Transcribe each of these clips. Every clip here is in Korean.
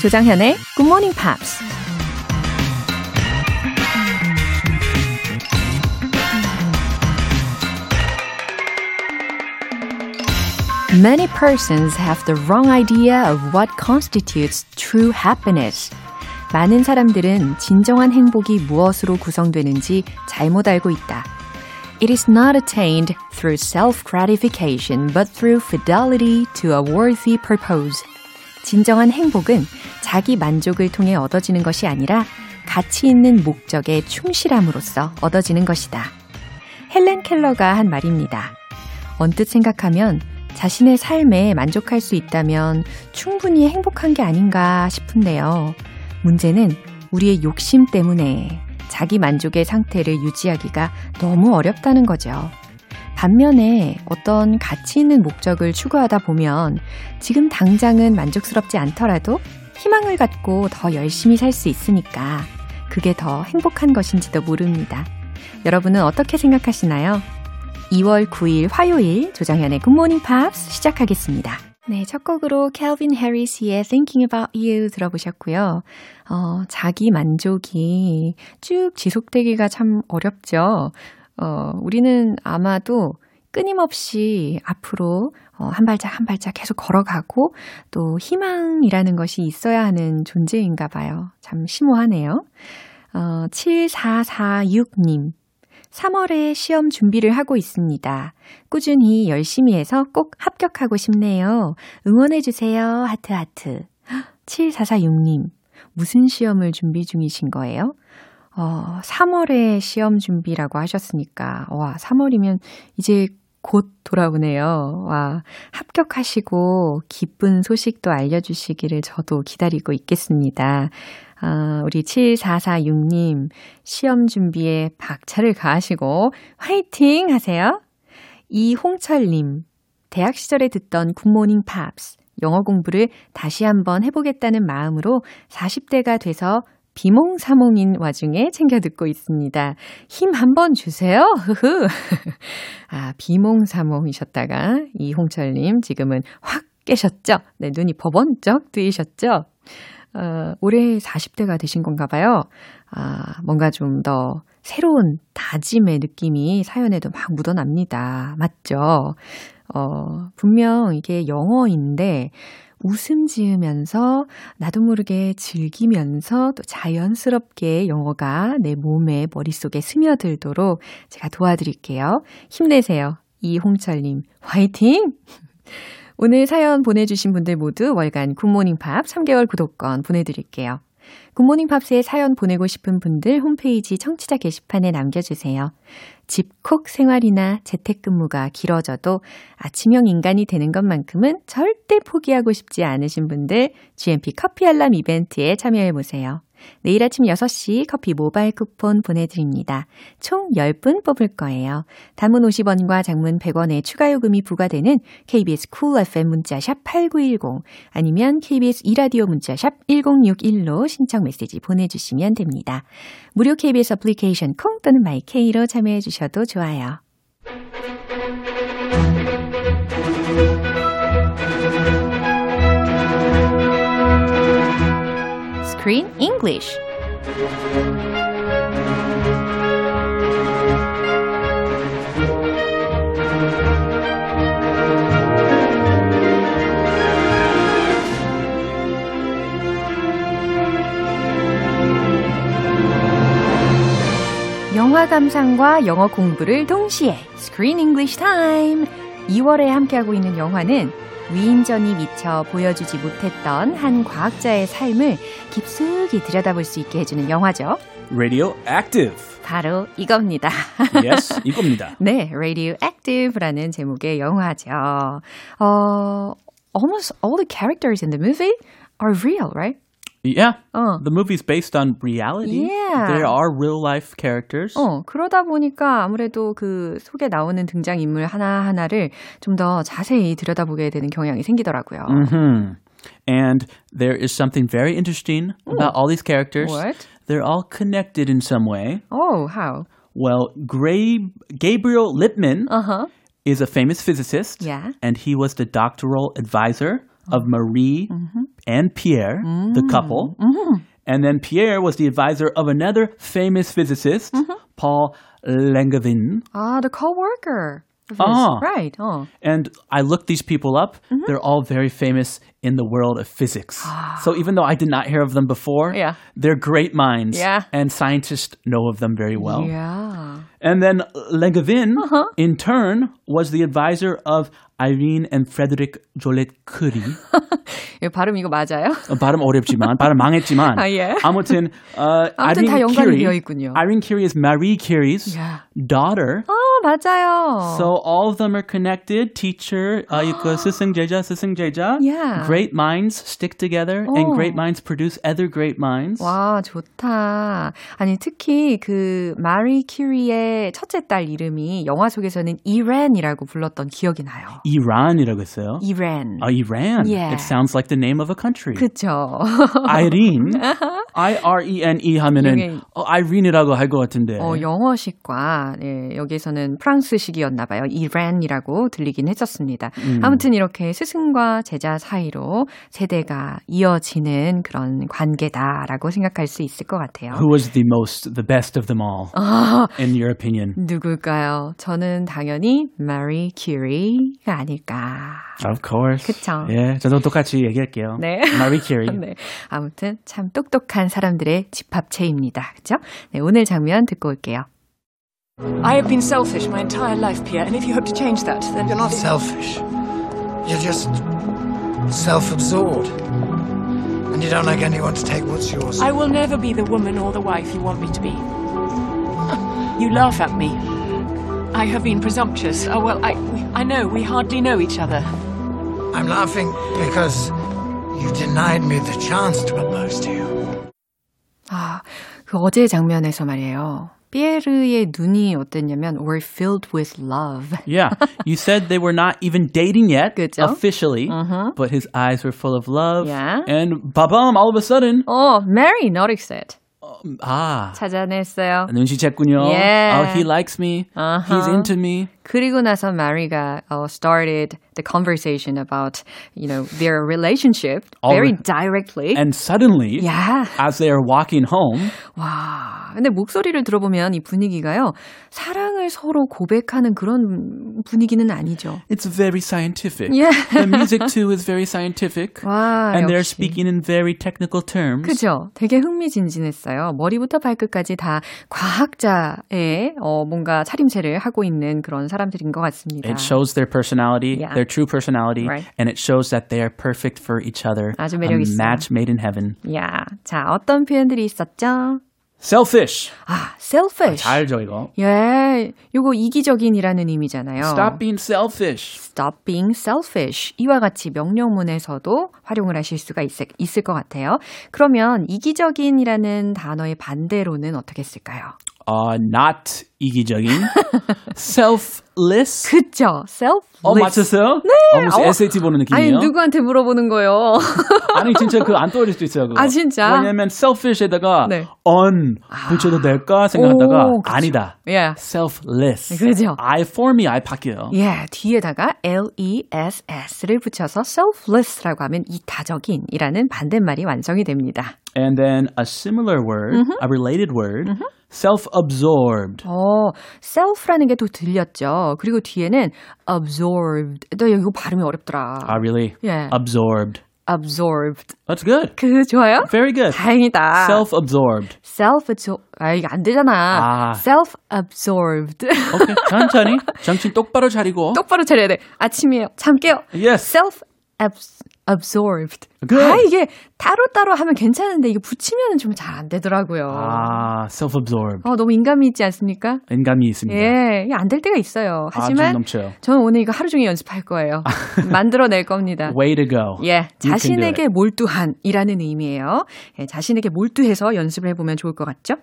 조장현의 Good Morning Pops. Many persons have the wrong idea of what constitutes true happiness. 많은 사람들은 진정한 행복이 무엇으로 구성되는지 잘못 알고 있다. It is not attained through self-gratification, but through fidelity to a worthy purpose. 진정한 행복은 자기 만족을 통해 얻어지는 것이 아니라 가치 있는 목적에 충실함으로써 얻어지는 것이다. 헬렌 켈러가 한 말입니다. 언뜻 생각하면 자신의 삶에 만족할 수 있다면 충분히 행복한 게 아닌가 싶은데요. 문제는 우리의 욕심 때문에 자기 만족의 상태를 유지하기가 너무 어렵다는 거죠. 반면에 어떤 가치 있는 목적을 추구하다 보면 지금 당장은 만족스럽지 않더라도 희망을 갖고 더 열심히 살 수 있으니까 그게 더 행복한 것인지도 모릅니다. 여러분은 어떻게 생각하시나요? 2월 9일 화요일 조정현의 굿모닝 팝스 시작하겠습니다. 네, 첫 곡으로 캘빈 해리스의 Thinking About You 들어보셨고요. 어, 자기 만족이 쭉 지속되기가 참 어렵죠. 어, 우리는 아마도 끊임없이 앞으로 어, 한 발짝 한 발짝 계속 걸어가고 또 희망이라는 것이 있어야 하는 존재인가 봐요. 참 심오하네요. 어, 7446님. 3월에 시험 준비를 하고 있습니다. 꾸준히 열심히 해서 꼭 합격하고 싶네요. 응원해주세요. 하트하트. 7446님. 무슨 시험을 준비 중이신 거예요? 어, 3월에 시험 준비라고 하셨으니까, 와, 3월이면 이제 곧 돌아오네요. 와, 합격하시고 기쁜 소식도 알려주시기를 저도 기다리고 있겠습니다. 아, 우리 7446님, 시험 준비에 박차를 가하시고 화이팅 하세요. 이홍철님, 대학 시절에 듣던 굿모닝 팝스, 영어 공부를 다시 한번 해보겠다는 마음으로 40대가 돼서 비몽사몽인 와중에 챙겨 듣고 있습니다. 힘 한번 주세요. 흐흐. 아, 비몽사몽이셨다가 이홍철 님 지금은 확 깨셨죠? 네, 눈이 버번쩍 뜨이셨죠? 어, 올해 40대가 되신 건가 봐요. 아, 뭔가 좀 더 새로운 다짐의 느낌이 사연에도 막 묻어납니다. 맞죠? 어, 분명 이게 영어인데, 웃음 지으면서 나도 모르게 즐기면서 또 자연스럽게 영어가 내 몸에 머릿속에 스며들도록 제가 도와드릴게요. 힘내세요. 이홍철님, 화이팅! 오늘 사연 보내주신 분들 모두 월간 굿모닝 팝 3개월 구독권 보내드릴게요. 굿모닝 팝스에 사연 보내고 싶은 분들 홈페이지 청취자 게시판에 남겨주세요. 집콕 생활이나 재택근무가 길어져도 아침형 인간이 되는 것만큼은 절대 포기하고 싶지 않으신 분들 GMP 커피 알람 이벤트에 참여해 보세요. 내일 아침 6시 커피 모바일 쿠폰 보내드립니다. 총 10분 뽑을 거예요. 단문 50원과 장문 100원의 추가 요금이 부과되는 KBS 쿨 cool FM 문자샵 8910 아니면 KBS 이라디오 문자샵 1061로 신청 메시지 보내주시면 됩니다. 무료 KBS 애플리케이션 콩 또는 마이케이로 참여해 주셔도 좋아요. Screen English. 영화 감상과 영어 공부를 동시에 Screen English Time. 2월에 함께하고 있는 영화는 위인전이 미처 보여주지 못했던 한 과학자의 삶을 깊숙이 들여다볼 수 있게 해주는 영화죠. Radioactive. 바로 이겁니다. yes, 이겁니다. 네, Radioactive라는 제목의 영화죠. 어, almost all the characters in the movie are real, right? Yeah. 어. The movie's based on reality. Yeah. There are real life characters. 어, 그러다 보니까 아무래도 그 속에 나오는 등장인물 하나하나를 좀 더 자세히 들여다보게 되는 경향이 생기더라고요. hmm And there is something very interesting about all these characters. What? They're all connected in some way. Oh, how? Well, Gra- Gabriel Lippmann Uh-huh. is a famous physicist. Yeah. And he was the doctoral advisor of Marie and Pierre, the couple. And then Pierre was the advisor of another famous physicist, Paul Langevin. Ah, the coworker. of his. Ah. Right. Oh. And I looked these people up. They're all very famous in the world of physics. so even though I did not hear of them before, Yeah. they're great minds. Yeah. And scientists know of them very well. Yeah. And then Langevin, Uh-huh. in turn, was the advisor of Irene and Frederick Joliot Curie. 이 발음 이거 맞아요? 어, 발음 어렵지만 발음 망했지만 아, 예. 아무튼 어, 아무튼 다 Irene 연관이 Curie, 되어 있군요. Irene Curie is Marie Curie's Yeah. daughter. 어, 맞아요. So all of them are connected. Teacher, 어, 이거 스승 제자, 스승 제자. Yeah. Great minds stick together, and 어. great minds produce other great minds. 와, 좋다. 아니, 특히 그 마리 큐 첫째 딸 이름이 영화 속에서는 이란이라고 불렀던 기억이 나요. 이란이라고 했어요. 이란. 어, Iran. Yeah. It sounds like the name of a country. 그쵸. Irene. I-R-E-N-E 하면은 이게- 어, Irene이라고 할 것 같은데. 어, 영어식과 예, 여기에서는 프랑스식이었나 봐요. 이란이라고 들리긴 했었습니다. 아무튼 이렇게 스승과 제자 사이로 세대가 이어지는 그런 관계다라고 생각할 수 있을 것 같아요. Who was the most, the best of them all, 아, in your opinion? 누굴까요? 저는 당연히 마리 큐리가 아닐까. Of course. 그쵸. 예, 저도 똑같이 얘기할게요. 네. Marie Curie. 네. 아무튼 참 똑똑한 사람들의 집합체입니다. 그죠? 네, 오늘 장면 듣고 올게요. I have been selfish my entire life, Pierre, and if you hope to change that, then You're not selfish. You're just self absorbed. And you don't like anyone to take what's yours. I will never be the woman or the wife you want me to be. You laugh at me. I have been presumptuous. Oh well, I I know we hardly know each other. I'm laughing because you denied me the chance to propose to you. 아, 그 어제 장면에서 말이에요. 피에르의 눈이 어땠냐면 were filled with love. Yeah, you said they were not even dating yet, 그죠? officially, but his eyes were full of love. Yeah. And babam, all of a sudden, 어, Mary noticed it. Ah, 찾아냈어요. 눈치챘군요. Yeah. Oh, he likes me. He's Uh-huh. into me. 그리고 나서 마리가 uh, started the conversation about, you know, their relationship very directly. And suddenly, yeah. as they are walking home, 와. 근데 목소리를 들어보면 이 분위기가요. 사랑을 서로 고백하는 그런 분위기는 아니죠. it's very scientific. Yeah. the music too is very scientific. 와, and they're 역시. speaking in very technical terms. 그죠? 되게 흥미진진했어요. 머리부터 발끝까지 다 과학자의 어, 뭔가 차림새를 하고 있는 그런 사람 들인 것 같습니다. It shows their personality, Yeah. their true personality, Right. and it shows that they are perfect for each other. 아주 매력 있어요. match made in heaven. 야, 자, 어떤 표현들이 있었죠? Selfish. 아, selfish. 잘 알죠 이거. 예, 요거 이기적인이라는 의미잖아요. Stop being selfish. Stop being selfish. 이와 같이 명령문에서도 활용을 하실 수가 있, 있을 것 같아요. 그러면 이기적인이라는 단어의 반대로는 어떻게 쓸까요? Uh, not 이기적인. Selfless. 그쵸? selfless. 어 맞췄어요? 네. 어, 무슨 어. SAT 보는 아니, 느낌이에요? 누구한테 물어보는 거예요? 아니 진짜 그 안 떠올릴 수도 있어요. 그거. 아, 진짜? 왜냐면 selfish에다가 네. on 붙여도 될까 생각하다가 오. 아니다. 예. selfless. 그죠. I form이 I 바뀌어요. 예, 뒤에다가 L-E-S-S를 붙여서 selfless라고 하면 이타적인이라는 반대말이 완성이 됩니다. And then a similar word, a related word, self-absorbed. 어, self라는 게 또 들렸죠. 그리고 뒤에는 absorbed. 너 이거 발음이 어렵더라. Ah, really? Yeah. Absorbed. absorbed. That's good. 그 좋아요? Very good. 다행이다. Self-absorbed. self 아 이게 안 되잖아. 아. self absorbed. 오케이, 천천히. 정신 똑바로 차리고. 똑바로 차려야 돼. 아침이에요. 잠 깨요. Yes. self absorbed. Good. 아 이게 따로따로 하면 괜찮은데 이게 붙이면 좀 잘 안 되더라고요. 아, self-absorbed. 어, 너무 인감이 있지 않습니까? 인감이 있습니다. 예, 이게 안 될 때가 있어요. 아주 하지만 넘쳐요. 저는 오늘 이거 하루 종일 연습할 거예요. 만들어낼 겁니다. Way to go. 예, 자신에게. 몰두한이라는 의미예요. 예, 자신에게 몰두해서 연습을 해보면 좋을 것 같죠?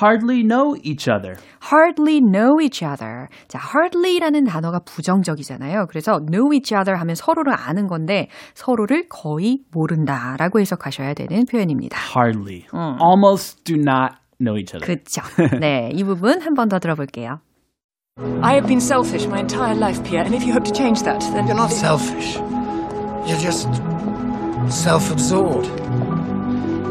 Hardly know each other. hardly know each other. 자, hardly라는 단어가 부정적이잖아요. 그래서 know each other 하면 서로를 아는 건데 서로를 거의 모른다라고 해석하셔야 되는 표현입니다. Hardly. Almost do not know each other. 그렇죠. 네, 이 부분 한 번 더 들어볼게요. I have been selfish my entire life, Pierre, and if you hope to change that, then You're not selfish. You're just self-absorbed.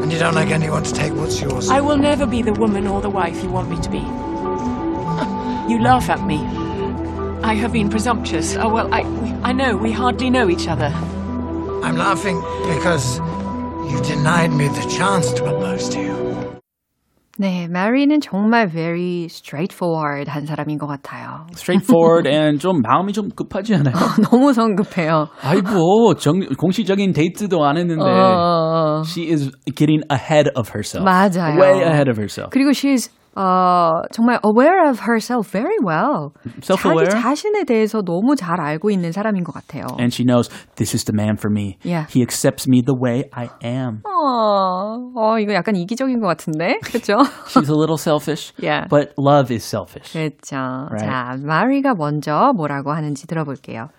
And you don't like anyone to take what's yours. I will never be the woman or the wife you want me to be. You laugh at me. I have been presumptuous. Oh, well, I, I know, we hardly know each other. I'm laughing because you denied me the chance to propose to you. 네, Mary는 정말 very straightforward 한 사람인 것 같아요. Straightforward and 좀 마음이 좀 급하지 않아요? 너무 성급해요. 아이고 정, 공식적인 데이트도 안 했는데 어, she is getting ahead of herself. 맞아요. Way ahead of herself. 그리고 she's 어, 정말 aware of herself very well. Self-aware? 자기 자신에 대해서 너무 잘 알고 있는 사람인 것 같아요. And she knows this is the man for me. Yeah. He accepts me the way I am. 어, 어, 이거 약간 이기적인 것 같은데, 그렇죠? She's a little selfish, Yeah. but love is selfish. 그렇죠. Right. 자, 마리가 먼저 뭐라고 하는지 들어볼게요.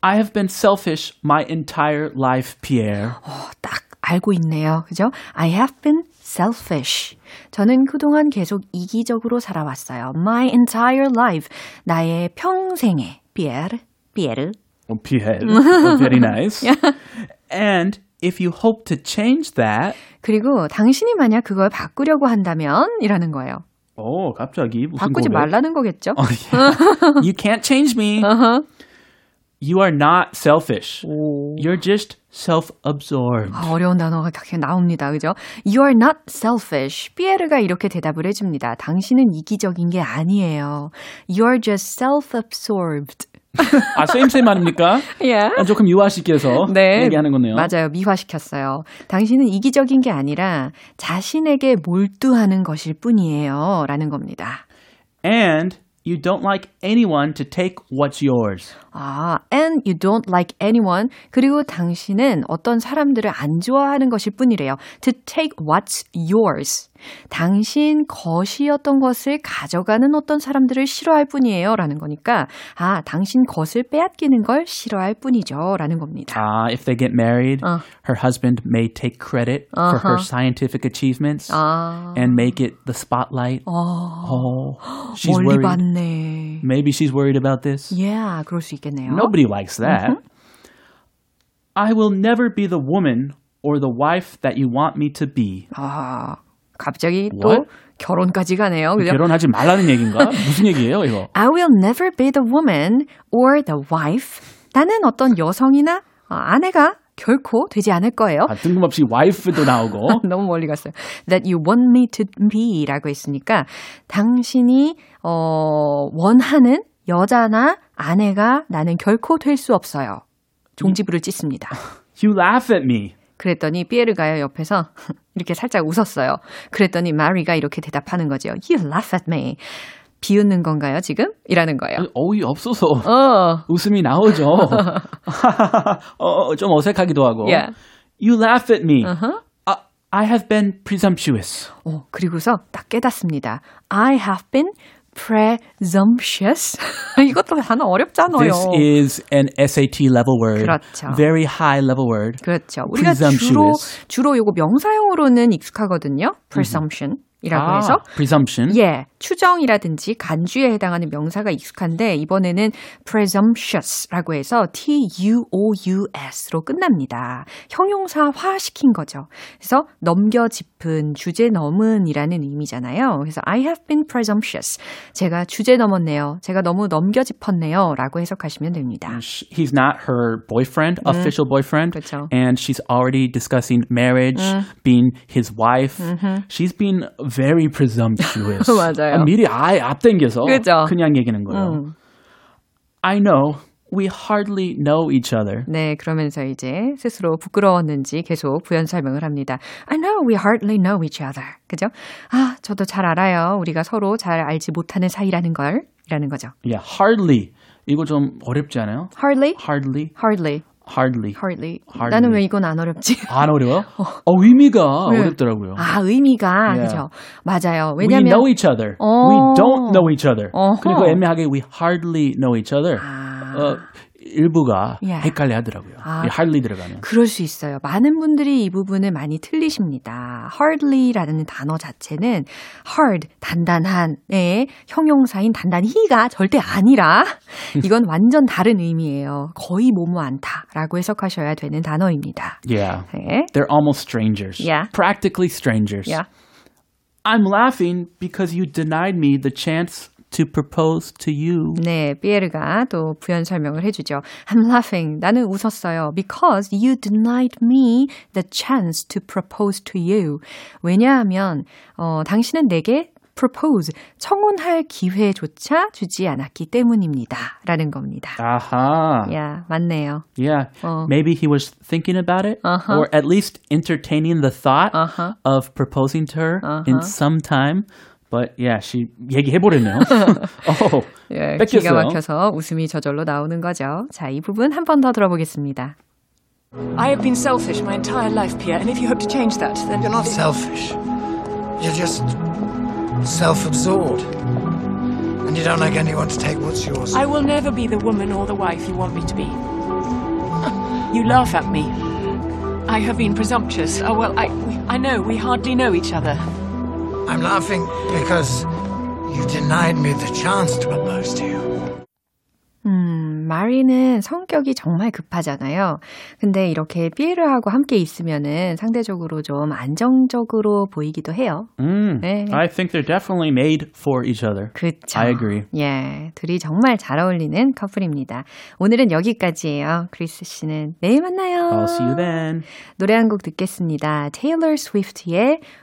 I have been selfish my entire life, Pierre. 어, 딱 알고 있네요. 그죠? I have been selfish. 저는 그동안 계속 이기적으로 살아왔어요. My entire life. 나의 평생에. Pierre, Pierre. Oh, Pierre. Oh, very nice. And if you hope to change that, 그리고 당신이 만약 그걸 바꾸려고 한다면 이라는 거예요. 어, 갑자기 무슨 바꾸지 고백? 말라는 거겠죠? 어, yeah. you can't change me. Uh-huh. You are not selfish. You're just self-absorbed. 아, 어려운 단어가 그렇게 나옵니다. 그죠? You are not selfish. 피에르가 이렇게 대답을 해줍니다. 당신은 이기적인 게 아니에요. You are just self-absorbed. 아, 쌤쌤 아닙니까? Yeah. 아, 조금 유아시켜서 네. 얘기하는 거네요. 맞아요. 미화시켰어요. 당신은 이기적인 게 아니라 자신에게 몰두하는 것일 뿐이에요. 라는 겁니다. And you don't like anyone to take what's yours. 아, and you don't like anyone. 그리고 당신은 어떤 사람들을 안 좋아하는 것일 뿐이래요. To take what's yours. 당신 것이었던 것을 가져가는 어떤 사람들을 싫어할 뿐이에요. 라는 거니까, 아, 당신 것을 빼앗기는 걸 싫어할 뿐이죠. 라는 겁니다. Uh, if they get married, 어. her husband may take credit for her Uh-huh. scientific achievements 아, and make it the spotlight. 어, Oh, she's 멀리 worried. 봤네. Maybe she's worried about this. Yeah, 그럴 수 있겠 네요. Nobody likes that. I will never be the woman or the wife that you want me to be. 아, 갑자기 What? 또 결혼까지 가네요. 그죠? 결혼하지 말라는 얘기인가? 무슨 얘기예요, 이거? I will never be the woman or the wife. 나는 어떤 여성이나 어, 아내가 결코 되지 않을 거예요. 아, 뜬금없이 wife도 나오고. 너무 멀리 갔어요. That you want me to be 라고 했으니까 당신이 어, 원하는 여자나 아내가 나는 결코 될 수 없어요. 종지부를 찢습니다. You laugh at me. 그랬더니 피에르가요 옆에서 이렇게 살짝 웃었어요. 그랬더니 마리가 이렇게 대답하는 거죠. You laugh at me. 비웃는 건가요 지금? 이라는 거예요. 어이 없어서 어, 웃음이 나오죠. 어, 좀 어색하기도 하고. Yeah. You laugh at me. Uh-huh. I, I have been presumptuous. 어, 그리고서 딱 깨닫습니다. I have been presumptuous. 이것도 단어 어렵잖아요. This is an SAT level word. 그렇죠. Very high level word. 그렇죠. 우리가 주로. 주로 요거 명사용으로는 익숙하거든요. presumption. 이라고 해서 아, presumption. 예, 추정이라든지 간주에 해당하는 명사가 익숙한데 이번에는 presumptuous라고 해서 T-U-O-U-S로 끝납니다. 형용사화 시킨 거죠. 그래서 넘겨짚 은, 주제 넘은이라는 의미잖아요. 그래서 I have been presumptuous. 제가 주제 넘었네요. 제가 너무 넘겨 짚었네요. 라고 해석하시면 됩니다. He's not her boyfriend, official boyfriend. 그렇죠. And she's already discussing marriage, being his wife. She's been very presumptuous. 맞아요. 아, 미리 아예 앞당겨서 그죠. 그냥 얘기하는 거예요. 음. I know we hardly know each other. 네, 그러면서 이제 스스로 부끄러웠는지 계속 부연 설명을 합니다. I know we hardly know each other. 그죠? 아, 저도 잘 알아요. 우리가 서로 잘 알지 못하는 사이라는 걸. 이라는 거죠. Yeah, hardly. 이거 좀 어렵지 않아요? Hardly? Hardly, Hardly. Hardly. Hardly. Hardly. 나는 왜 이건 안 어렵지? 안 어려워? 어, 의미가 왜? 어렵더라고요. 아, 의미가. Yeah. 그죠? 맞아요. We 왜냐면. know each other. 어. We don't know each other. 어허. 그리고 애매하게 we hardly know each other. 아, 어, 일부가 Yeah. 헷갈려 하더라고요. 아, 이 hardly 들어가면. 그럴 수 있어요. 많은 분들이 이 부분을 많이 틀리십니다. hardly라는 단어 자체는 hard, 단단한 의 형용사인 단단히가 절대 아니라 이건 완전 다른 의미예요. 거의 뭐뭐 않다라고 해석하셔야 되는 단어입니다. Yeah. 네. They're almost strangers. Yeah. Practically strangers. Yeah. I'm laughing because you denied me the chance to propose to you. 네, 피에르가 또 부연 설명을 해주죠. I'm laughing. 나는 웃었어요. Because you denied me the chance to propose to you. 왜냐하면 어, 당신은 내게 propose, 청혼할 기회조차 주지 않았기 때문입니다. 라는 겁니다. Aha. 야, 맞네요. Yeah. Oh. Maybe he was thinking about it Uh-huh. or at least entertaining the thought Uh-huh. of proposing to her in some time. But yeah, she 얘기해버렸네요. oh, 예, 뺏겼어요. 기가 막혀서 웃음이 저절로 나오는 거죠. 자, 이 부분 한 번 더 들어보겠습니다. I have been selfish my entire life, Pierre, and if you hope to change that, then. You're not selfish. You're just self-absorbed. And you don't like anyone to take what's yours. I will never be the woman or the wife you want me to be. You laugh at me. I have been presumptuous. Oh, well, I, I know, we hardly know each other. I'm laughing because you denied me the chance to propose to you. 음, 마리는 성격이 정말 급하잖아요. 근데 이렇게 피에르하고 함께 있으면은 상대적으로 좀 안정적으로 보이기도 해요. Mm, 네. I think they're definitely made for each other. 그쵸. I agree. 예, 둘이 정말 잘 어울리는 커플입니다. 오늘은 여기까지예요. 크리스 씨는 내일 만나요. I'll see you then. 노래 한 곡 듣겠습니다. 테일러 스위프트의 어,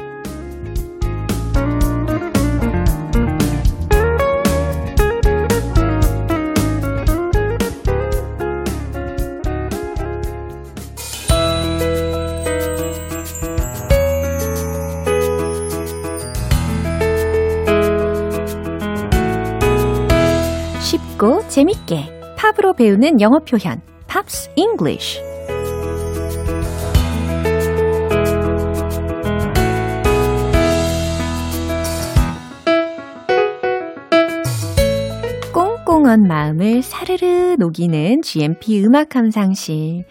배우는 영어 표현 Pops English 꽁꽁 언 마음을 사르르 녹이는 GMP 음악 감상실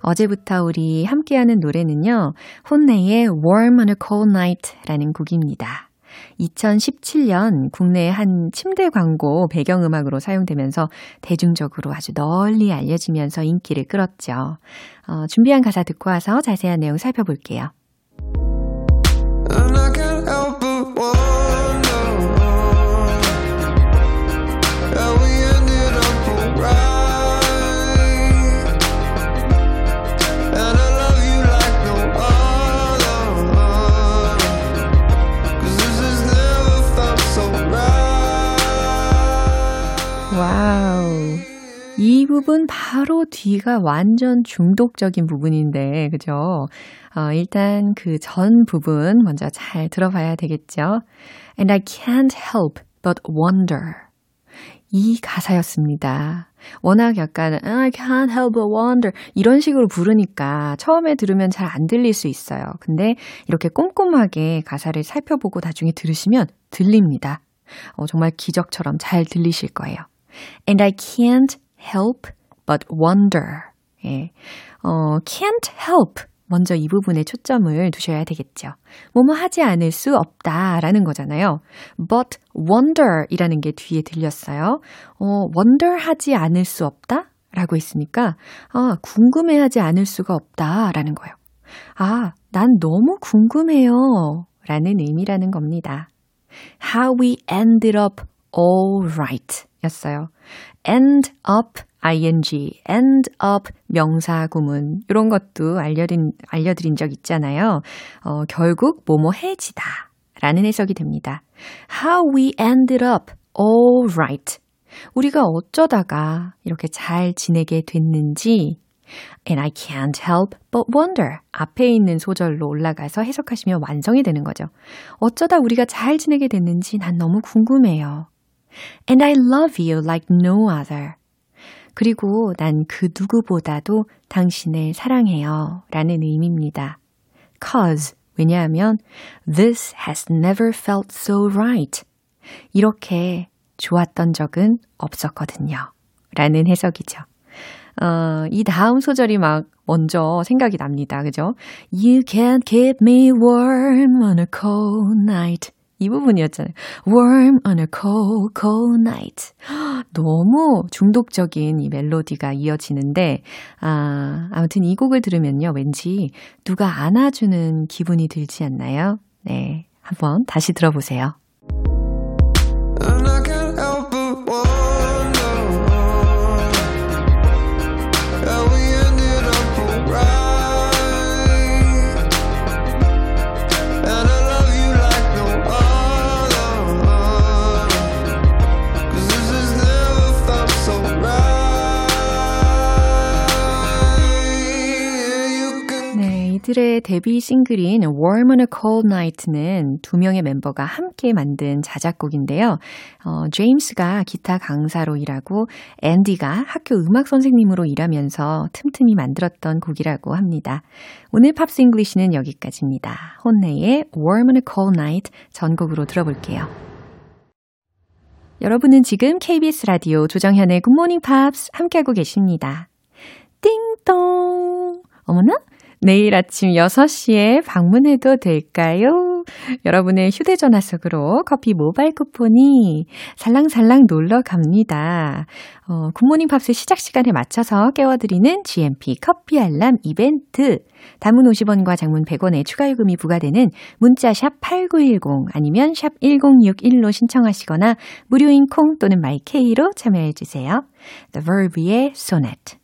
어제부터 우리 함께하는 노래는요 HONNE의 Warm on a Cold Night라는 곡입니다. 2017년 국내 한 침대 광고 배경음악으로 사용되면서 대중적으로 아주 널리 알려지면서 인기를 끌었죠. 어, 준비한 가사 듣고 와서 자세한 내용 살펴볼게요. 부분 바로 뒤가 완전 중독적인 부분인데, 그죠? 어, 일단 그 전 부분 먼저 잘 들어봐야 되겠죠? And I can't help but wonder. 이 가사였습니다. 워낙 약간 I can't help but wonder 이런 식으로 부르니까 처음에 들으면 잘 안 들릴 수 있어요. 근데 이렇게 꼼꼼하게 가사를 살펴보고 나중에 들으시면 들립니다. 어, 정말 기적처럼 잘 들리실 거예요. And I can't help but wonder. 예. 어, can't help. 먼저 이 부분에 초점을 두셔야 되겠죠. 뭐뭐 하지 않을 수 없다라는 거잖아요. But wonder 이라는 게 뒤에 들렸어요. 어, wonder 하지 않을 수 없다? 라고 했으니까, 아, 궁금해 하지 않을 수가 없다. 라는 거예요. 아, 난 너무 궁금해요. 라는 의미라는 겁니다. How we ended up all right 였어요. End up ing, end up 명사 구문 이런 것도 알려드린, 알려드린 적 있잖아요. 어, 결국 뭐뭐 해지다 라는 해석이 됩니다. How we ended up all right. 우리가 어쩌다가 이렇게 잘 지내게 됐는지 And I can't help but wonder. 앞에 있는 소절로 올라가서 해석하시면 완성이 되는 거죠. 어쩌다 우리가 잘 지내게 됐는지 난 너무 궁금해요. And I love you like no other. 그리고 난 그 누구보다도 당신을 사랑해요. 라는 의미입니다. Cause, 왜냐하면 this has never felt so right. 이렇게 좋았던 적은 없었거든요. 라는 해석이죠. 어, 이 다음 소절이 막 먼저 생각이 납니다. 그죠? You can't keep me warm on a cold night. 이 부분이었잖아요. Warm on a cold, cold night. 너무 중독적인 이 멜로디가 이어지는데, 아, 아무튼 이 곡을 들으면요. 왠지 누가 안아주는 기분이 들지 않나요? 네. 한번 다시 들어보세요. 네, 이들의 데뷔 싱글인 Warm on a Cold Night는 두 명의 멤버가 함께 만든 자작곡인데요. 어, 제임스가 기타 강사로 일하고 앤디가 학교 음악 선생님으로 일하면서 틈틈이 만들었던 곡이라고 합니다. 오늘 Pops English는 여기까지입니다. HONNE의 Warm on a Cold Night 전곡으로 들어볼게요. 여러분은 지금 KBS 라디오 조정현의 Good Morning Pops 함께하고 계십니다. 띵동! 어머나? 내일 아침 6시에 방문해도 될까요? 여러분의 휴대전화 속으로 커피 모바일 쿠폰이 살랑살랑 놀러 갑니다. 어, 굿모닝 팝스 시작 시간에 맞춰서 깨워드리는 GMP 커피 알람 이벤트. 단문 50원과 장문 100원의 추가 요금이 부과되는 문자 샵 8910 아니면 샵 1061로 신청하시거나 무료인 콩 또는 마이케이로 참여해 주세요. The Verb의 Sonnet.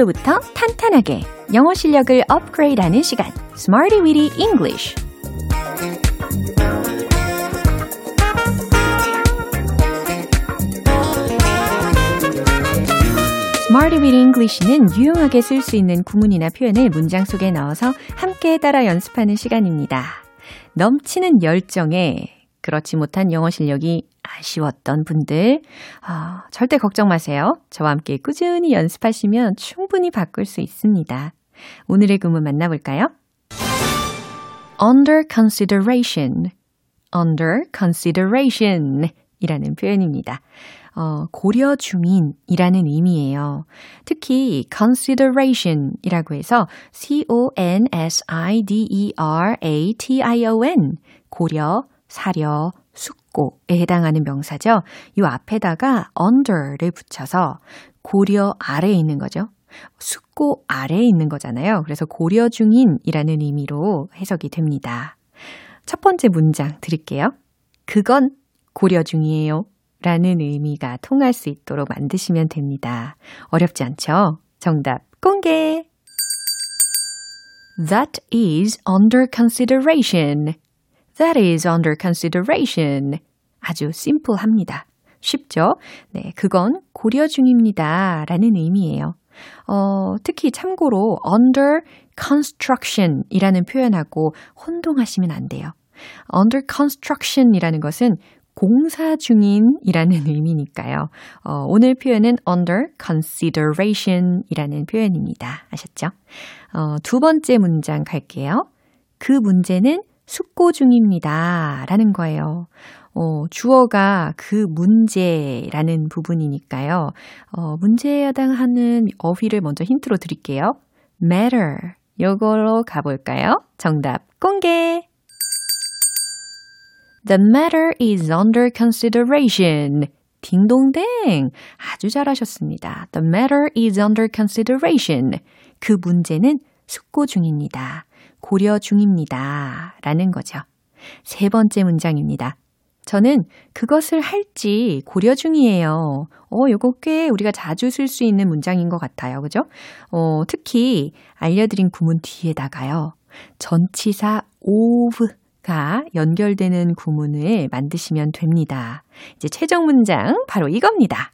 기초부터 탄탄하게 영어 실력을 업그레이드하는 시간 Smarty Weedy English Smarty Weedy English는 유용하게 쓸 수 있는 구문이나 표현을 문장 속에 넣어서 함께 따라 연습하는 시간입니다. 넘치는 열정에 그렇지 못한 영어 실력이 아쉬웠던 분들, 아, 절대 걱정 마세요. 저와 함께 꾸준히 연습하시면 충분히 바꿀 수 있습니다. 오늘의 구문 만나볼까요? under consideration, under consideration 이라는 표현입니다. 어, 고려 중인이라는 의미예요. 특히 consideration 이라고 해서 C-O-N-S-I-D-E-R-A-T-I-O-N 고려, 사려, 숙고에 해당하는 명사죠. 이 앞에다가 under를 붙여서 고려 아래에 있는 거죠. 숙고 아래에 있는 거잖아요. 그래서 고려 중인이라는 의미로 해석이 됩니다. 첫 번째 문장 드릴게요. 그건 고려 중이에요. 라는 의미가 통할 수 있도록 만드시면 됩니다. 어렵지 않죠? 정답 공개! That is under consideration. That is under consideration. 아주 심플합니다. 쉽죠? 네, 그건 고려 중입니다. 라는 의미예요. 어, 특히 참고로 under construction 이라는 표현하고 혼동하시면 안 돼요. under construction 이라는 것은 공사 중인이라는 의미니까요. 어, 오늘 표현은 under consideration 이라는 표현입니다. 아셨죠? 어, 두 번째 문장 갈게요. 그 문제는 숙고 중입니다. 라는 거예요. 어, 주어가 그 문제라는 부분이니까요. 어, 문제에 해당하는 어휘를 먼저 힌트로 드릴게요. matter. 요걸로 가볼까요? 정답 공개! The matter is under consideration. 딩동댕! 아주 잘하셨습니다. The matter is under consideration. 그 문제는 숙고 중입니다. 고려 중입니다. 라는 거죠. 세 번째 문장입니다. 저는 그것을 할지 고려 중이에요. 어, 요거 꽤 우리가 자주 쓸 수 있는 문장인 것 같아요. 그죠? 어, 특히 알려드린 구문 뒤에다가요. 전치사 of가 연결되는 구문을 만드시면 됩니다. 이제 최종 문장 바로 이겁니다.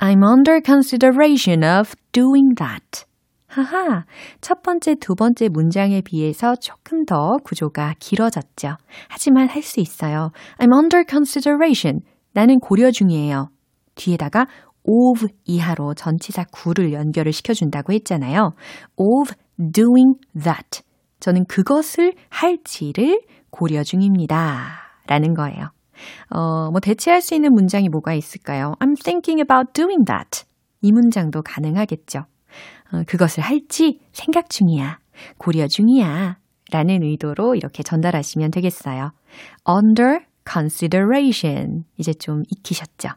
I'm under consideration of doing that. 하하, 첫 번째, 두 번째 문장에 비해서 조금 더 구조가 길어졌죠. 하지만 할 수 있어요. I'm under consideration. 나는 고려 중이에요. 뒤에다가 of 이하로 전치사 구를 연결을 시켜준다고 했잖아요. of doing that. 저는 그것을 할지를 고려 중입니다. 라는 거예요. 어, 뭐 대체할 수 있는 문장이 뭐가 있을까요? I'm thinking about doing that. 이 문장도 가능하겠죠. 어, 그것을 할지 생각 중이야. 고려 중이야. 라는 의도로 이렇게 전달하시면 되겠어요. under consideration. 이제 좀 익히셨죠?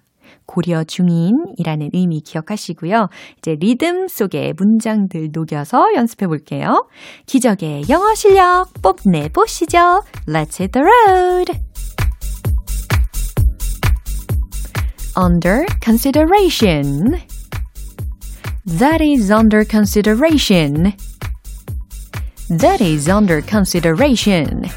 고려 중인이라는 의미 기억하시고요. 이제 리듬 속에 문장들 녹여서 연습해 볼게요. 기적의 영어 실력 뽐내 보시죠. Let's hit the road. Under consideration. That is under consideration. That is under consideration.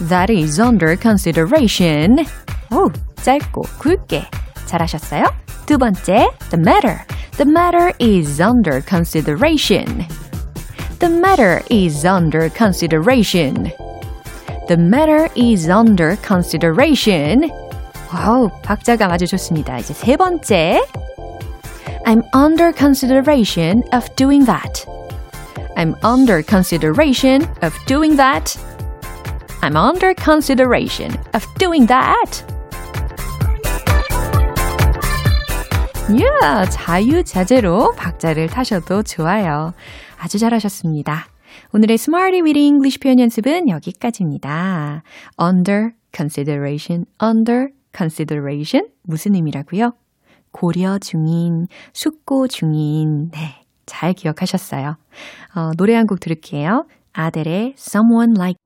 That is under consideration. 오, 짧고 굵게 잘하셨어요? 두 번째, the matter. The matter is under consideration. The matter is under consideration. The matter is under consideration. 와우, 박자가 아주 좋습니다. 이제 세 번째. I'm under consideration of doing that. I'm under consideration of doing that. I'm under consideration of doing that. 이야, 자유자재로 박자를 타셔도 좋아요. 아주 잘하셨습니다. 오늘의 Smarty with English 표현 연습은 여기까지입니다. Under consideration, under consideration 무슨 의미라고요? 고려 중인, 숙고 중인. 네, 잘 기억하셨어요. 어, 노래 한 곡 들을게요. 아델의 Someone Like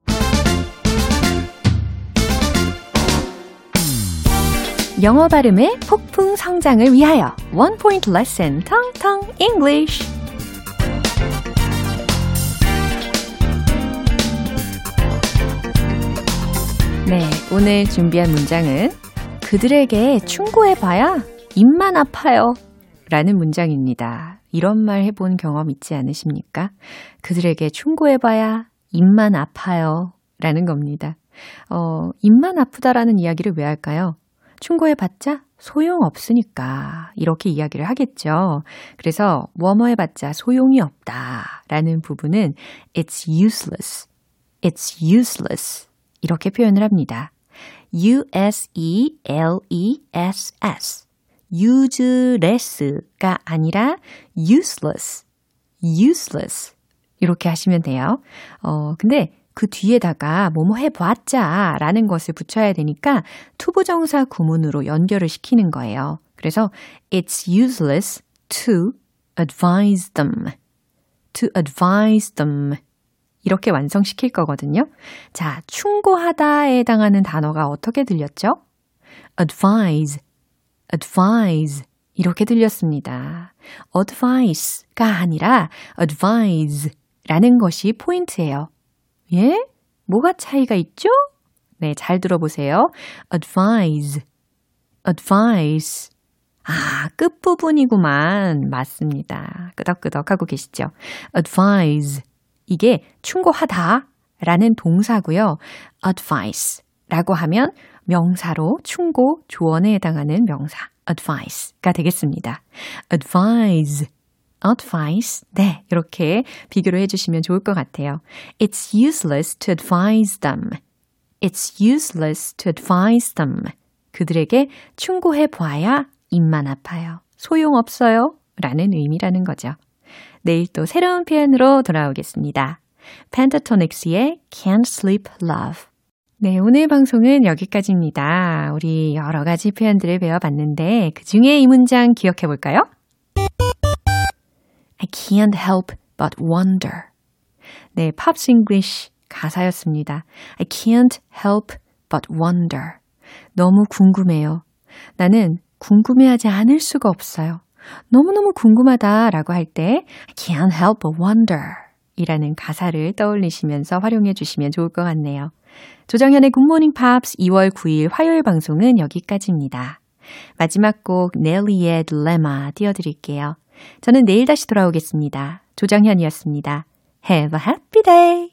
영어 발음의 폭풍 성장을 위하여 One Point Lesson 텅텅 English 네, 오늘 준비한 문장은 그들에게 충고해봐야 입만 아파요. 라는 문장입니다. 이런 말 해본 경험 있지 않으십니까? 그들에게 충고해봐야 입만 아파요. 라는 겁니다. 어, 입만 아프다라는 이야기를 왜 할까요? 충고해봤자 소용없으니까 이렇게 이야기를 하겠죠. 그래서 뭐뭐 해봤자 소용이 없다 라는 부분은 it's useless, it's useless 이렇게 표현을 합니다. U-S-E-L-E-S-S useless가 아니라 useless, useless 이렇게 하시면 돼요. 어, 근데 그 뒤에다가 뭐뭐 해봤자 라는 것을 붙여야 되니까 to부정사 구문으로 연결을 시키는 거예요. 그래서 it's useless to advise them. to advise them. 이렇게 완성시킬 거거든요. 자, 충고하다에 해당하는 단어가 어떻게 들렸죠? advise, advise. 이렇게 들렸습니다. advice가 아니라 advise 라는 것이 포인트예요. 예? 뭐가 차이가 있죠? 네, 잘 들어보세요. advise, advice. 아, 끝부분이구만. 맞습니다. 끄덕끄덕 하고 계시죠? advise. 이게 충고하다 라는 동사고요. advice 라고 하면 명사로 충고, 조언에 해당하는 명사 advice가 되겠습니다. advise advice. 네, 이렇게 비교를 해주시면 좋을 것 같아요. It's useless to advise them. It's useless to advise them. 그들에게 충고해 봐야 입만 아파요. 소용없어요. 라는 의미라는 거죠. 내일 또 새로운 표현으로 돌아오겠습니다. 펜타토닉스의 Can't Sleep Love. 네, 오늘 방송은 여기까지입니다. 우리 여러 가지 표현들을 배워봤는데 그 중에 이 문장 기억해 볼까요? I can't help but wonder. 네, Pops English 가사였습니다. I can't help but wonder. 너무 궁금해요. 나는 궁금해하지 않을 수가 없어요. 너무너무 궁금하다 라고 할 때 I can't help but wonder 이라는 가사를 떠올리시면서 활용해 주시면 좋을 것 같네요. 조정현의 굿모닝 팝스 2월 9일 화요일 방송은 여기까지입니다. 마지막 곡 넬리의 딜레마 띄워드릴게요. 저는 내일 다시 돌아오겠습니다. 조정현이었습니다. Have a happy day!